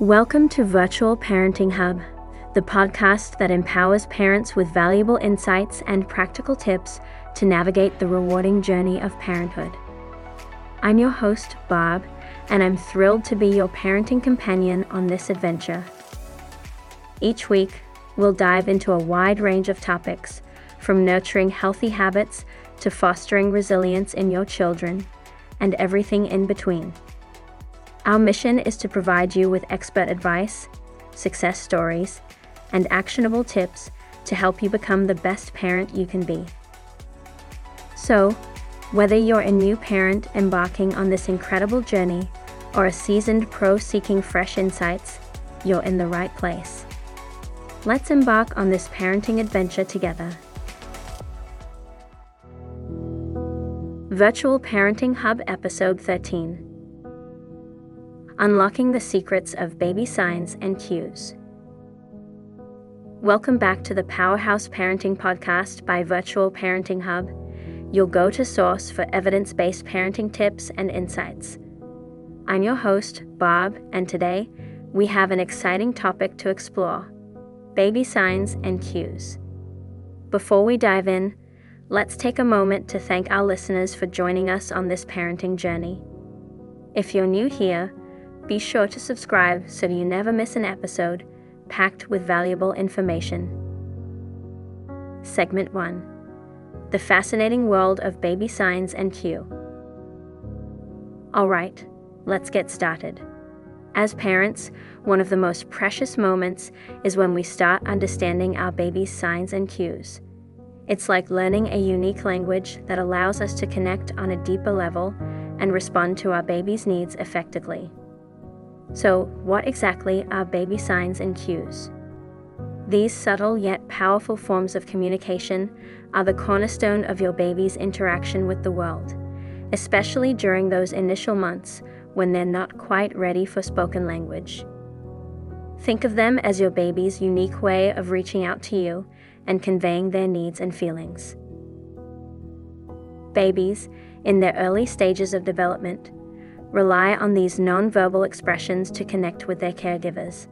Welcome to Virtual Parenting Hub, the podcast that empowers parents with valuable insights and practical tips to navigate the rewarding journey of parenthood. I'm your host, Bob, and I'm thrilled to be your parenting companion on this adventure. Each week, we'll dive into a wide range of topics, from nurturing healthy habits to fostering resilience in your children, and everything in between. Our mission is to provide you with expert advice, success stories, and actionable tips to help you become the best parent you can be. So, whether you're a new parent embarking on this incredible journey or a seasoned pro seeking fresh insights, you're in the right place. Let's embark on this parenting adventure together. Virtual Parenting Hub Episode 13 Unlocking the Secrets of Baby Signs and Cues. Welcome back to the Powerhouse Parenting Podcast by Virtual Parenting Hub, your go to source for evidence based parenting tips and insights. I'm your host, Bob, and today we have an exciting topic to explore baby signs and cues. Before we dive in, let's take a moment to thank our listeners for joining us on this parenting journey. If you're new here, be sure to subscribe so you never miss an episode packed with valuable information. Segment 1 The Fascinating World of Baby Signs and Cue. Alright, let's get started. As parents, one of the most precious moments is when we start understanding our baby's signs and cues. It's like learning a unique language that allows us to connect on a deeper level and respond to our baby's needs effectively. So, what exactly are baby signs and cues? These subtle yet powerful forms of communication are the cornerstone of your baby's interaction with the world, especially during those initial months when they're not quite ready for spoken language. Think of them as your baby's unique way of reaching out to you and conveying their needs and feelings. Babies, in their early stages of development, rely on these nonverbal expressions to connect with their caregivers.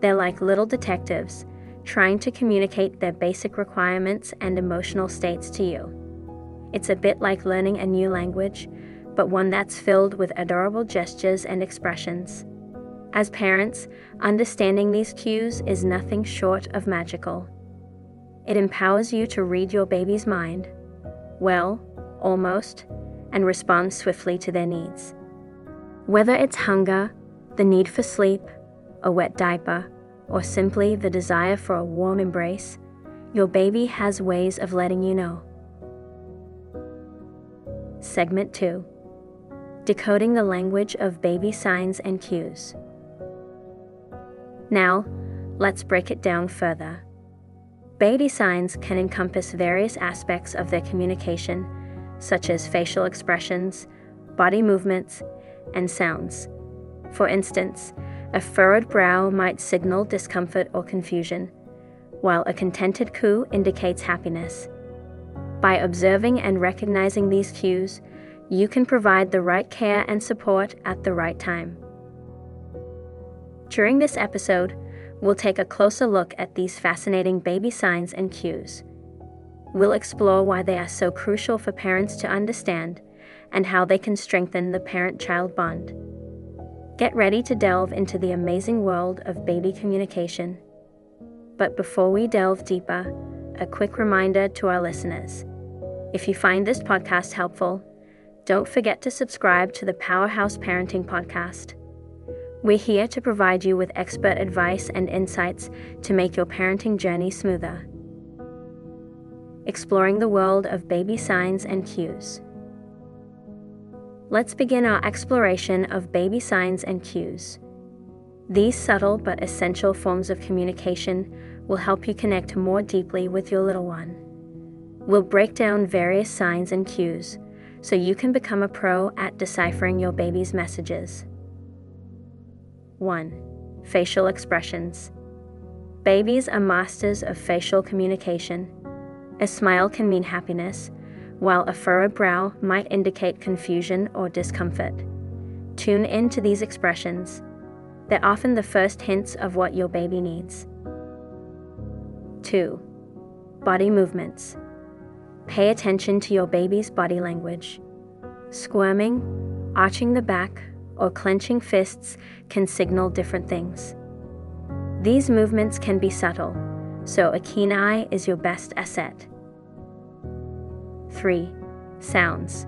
They're like little detectives, trying to communicate their basic requirements and emotional states to you. It's a bit like learning a new language, but one that's filled with adorable gestures and expressions. As parents, understanding these cues is nothing short of magical. It empowers you to read your baby's mind, well, almost, and respond swiftly to their needs. Whether it's hunger, the need for sleep, a wet diaper, or simply the desire for a warm embrace, your baby has ways of letting you know. Segment 2 Decoding the Language of Baby Signs and Cues. Now, let's break it down further. Baby signs can encompass various aspects of their communication, such as facial expressions, body movements, and sounds. For instance, a furrowed brow might signal discomfort or confusion, while a contented coo indicates happiness. By observing and recognizing these cues, you can provide the right care and support at the right time. During this episode, we'll take a closer look at these fascinating baby signs and cues. We'll explore why they are so crucial for parents to understand and how they can strengthen the parent child bond. Get ready to delve into the amazing world of baby communication. But before we delve deeper, a quick reminder to our listeners. If you find this podcast helpful, don't forget to subscribe to the Powerhouse Parenting Podcast. We're here to provide you with expert advice and insights to make your parenting journey smoother. Exploring the world of baby signs and cues. Let's begin our exploration of baby signs and cues. These subtle but essential forms of communication will help you connect more deeply with your little one. We'll break down various signs and cues so you can become a pro at deciphering your baby's messages. 1. Facial expressions. Babies are masters of facial communication. A smile can mean happiness, while a furrowed brow might indicate confusion or discomfort. Tune into these expressions. They're often the first hints of what your baby needs. 2. Body movements. Pay attention to your baby's body language. Squirming, arching the back, or clenching fists can signal different things. These movements can be subtle, so a keen eye is your best asset. 3. Sounds.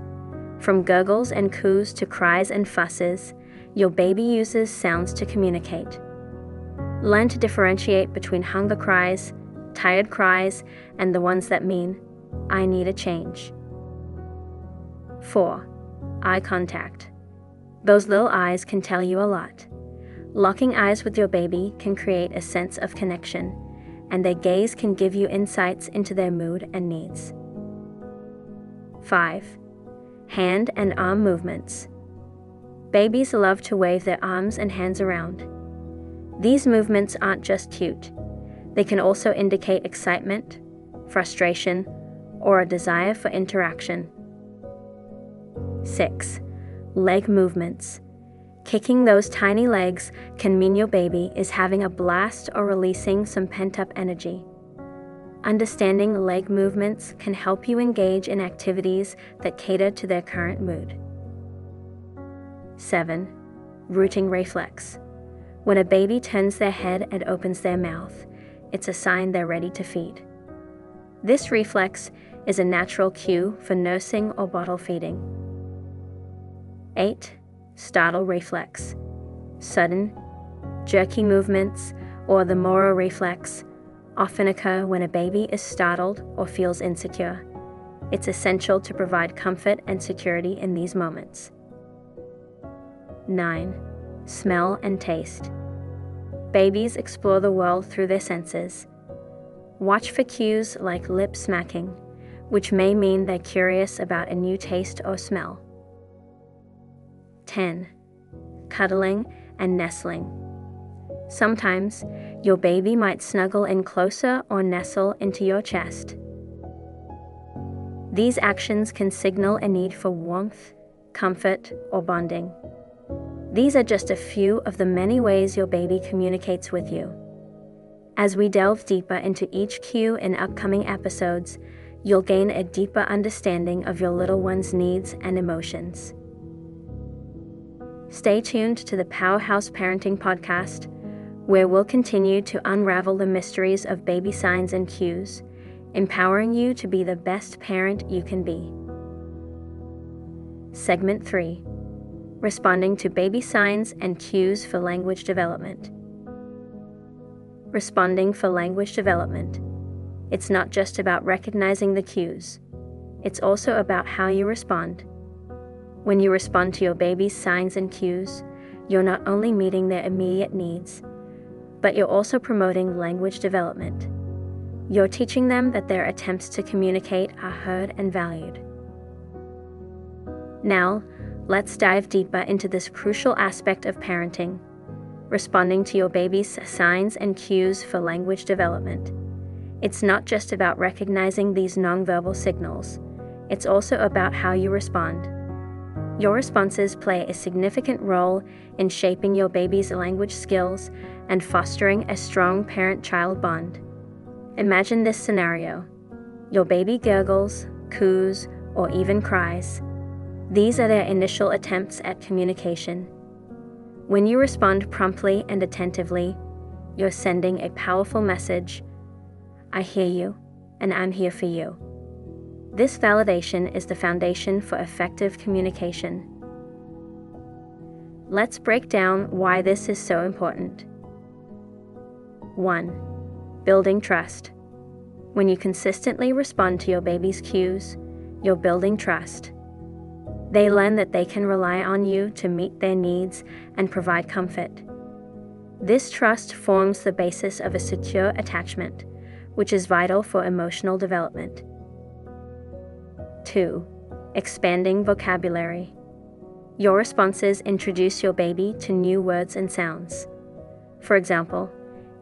From gurgles and coos to cries and fusses, your baby uses sounds to communicate. Learn to differentiate between hunger cries, tired cries, and the ones that mean, I need a change. 4. Eye contact. Those little eyes can tell you a lot. Locking eyes with your baby can create a sense of connection, and their gaze can give you insights into their mood and needs. 5. Hand and arm movements. Babies love to wave their arms and hands around. These movements aren't just cute, they can also indicate excitement, frustration, or a desire for interaction. 6. Leg movements. Kicking those tiny legs can mean your baby is having a blast or releasing some pent up energy. Understanding leg movements can help you engage in activities that cater to their current mood. 7. Rooting reflex. When a baby turns their head and opens their mouth, it's a sign they're ready to feed. This reflex is a natural cue for nursing or bottle feeding. 8. Startle reflex. Sudden, jerky movements, or the Moro reflex often occur when a baby is startled or feels insecure. It's essential to provide comfort and security in these moments. 9. Smell and taste. Babies explore the world through their senses. Watch for cues like lip smacking, which may mean they're curious about a new taste or smell. 10. Cuddling and nestling. Sometimes your baby might snuggle in closer or nestle into your chest. These actions can signal a need for warmth, comfort, or bonding. These are just a few of the many ways your baby communicates with you. As we delve deeper into each cue in upcoming episodes, you'll gain a deeper understanding of your little one's needs and emotions. Stay tuned to the Powerhouse Parenting Podcast where we'll continue to unravel the mysteries of baby signs and cues, empowering you to be the best parent you can be. Segment 3 Responding to Baby Signs and Cues for Language Development. Responding for language development. It's not just about recognizing the cues, it's also about how you respond. When you respond to your baby's signs and cues, you're not only meeting their immediate needs, but you're also promoting language development. You're teaching them that their attempts to communicate are heard and valued. Now, let's dive deeper into this crucial aspect of parenting responding to your baby's signs and cues for language development. It's not just about recognizing these nonverbal signals, it's also about how you respond. Your responses play a significant role in shaping your baby's language skills and fostering a strong parent child bond. Imagine this scenario your baby gurgles, coos, or even cries. These are their initial attempts at communication. When you respond promptly and attentively, you're sending a powerful message I hear you, and I'm here for you. This validation is the foundation for effective communication. Let's break down why this is so important. 1. Building trust. When you consistently respond to your baby's cues, you're building trust. They learn that they can rely on you to meet their needs and provide comfort. This trust forms the basis of a secure attachment, which is vital for emotional development. 2. Expanding vocabulary. Your responses introduce your baby to new words and sounds. For example,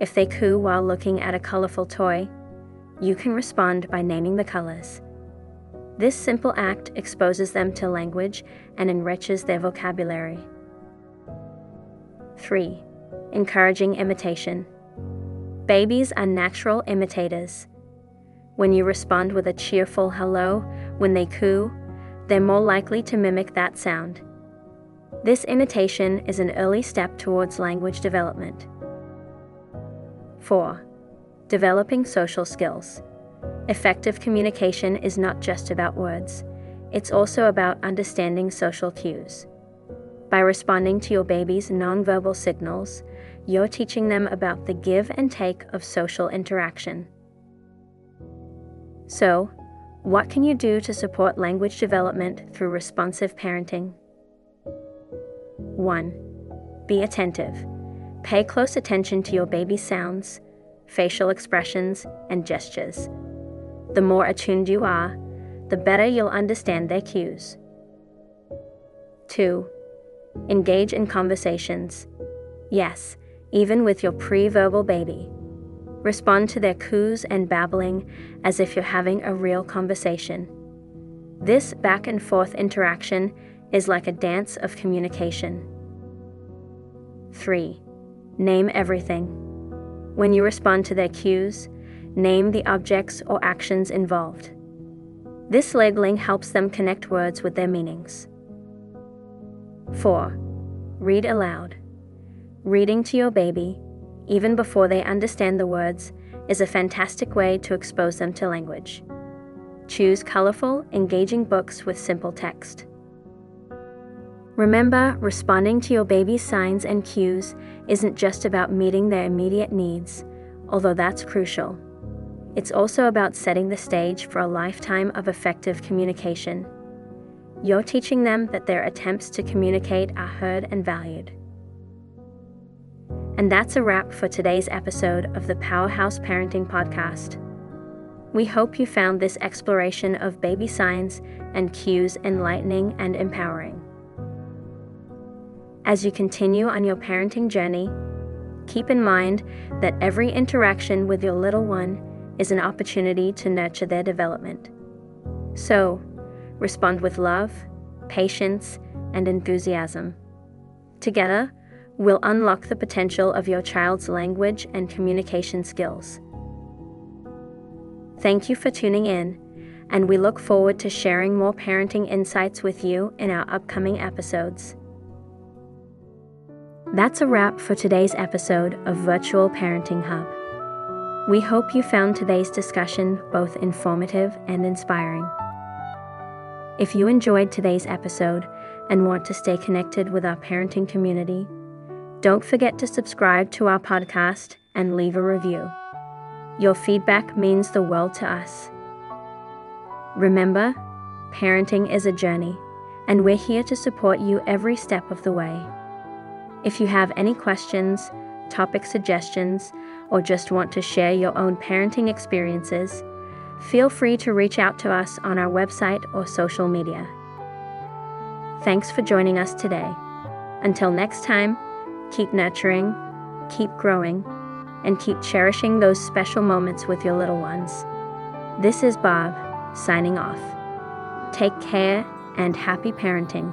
if they coo while looking at a colorful toy, you can respond by naming the colors. This simple act exposes them to language and enriches their vocabulary. 3. encouraging imitation. Babies are natural imitators. When you respond with a cheerful hello when they coo, they're more likely to mimic that sound. This imitation is an early step towards language development. 4. Developing social skills. Effective communication is not just about words, it's also about understanding social cues. By responding to your baby's nonverbal signals, you're teaching them about the give and take of social interaction. So, what can you do to support language development through responsive parenting? 1. Be attentive. Pay close attention to your baby's sounds, facial expressions, and gestures. The more attuned you are, the better you'll understand their cues. 2. Engage in conversations. Yes, even with your pre verbal baby. Respond to their coos and babbling as if you're having a real conversation. This back and forth interaction is like a dance of communication. 3. Name everything. When you respond to their cues, name the objects or actions involved. This labeling helps them connect words with their meanings. 4. Read aloud. Reading to your baby even before they understand the words, is a fantastic way to expose them to language. Choose colorful, engaging books with simple text. Remember, responding to your baby's signs and cues isn't just about meeting their immediate needs, although that's crucial. It's also about setting the stage for a lifetime of effective communication. You're teaching them that their attempts to communicate are heard and valued. And that's a wrap for today's episode of the Powerhouse Parenting Podcast. We hope you found this exploration of baby signs and cues enlightening and empowering. As you continue on your parenting journey, keep in mind that every interaction with your little one is an opportunity to nurture their development. So, respond with love, patience, and enthusiasm. Together, will unlock the potential of your child's language and communication skills. Thank you for tuning in, and we look forward to sharing more parenting insights with you in our upcoming episodes. That's a wrap for today's episode of Virtual Parenting Hub. We hope you found today's discussion both informative and inspiring. If you enjoyed today's episode and want to stay connected with our parenting community, don't forget to subscribe to our podcast and leave a review. Your feedback means the world to us. Remember, parenting is a journey, and we're here to support you every step of the way. If you have any questions, topic suggestions, or just want to share your own parenting experiences, feel free to reach out to us on our website or social media. Thanks for joining us today. Until next time, Keep nurturing, keep growing, and keep cherishing those special moments with your little ones. This is Bob, signing off. Take care and happy parenting.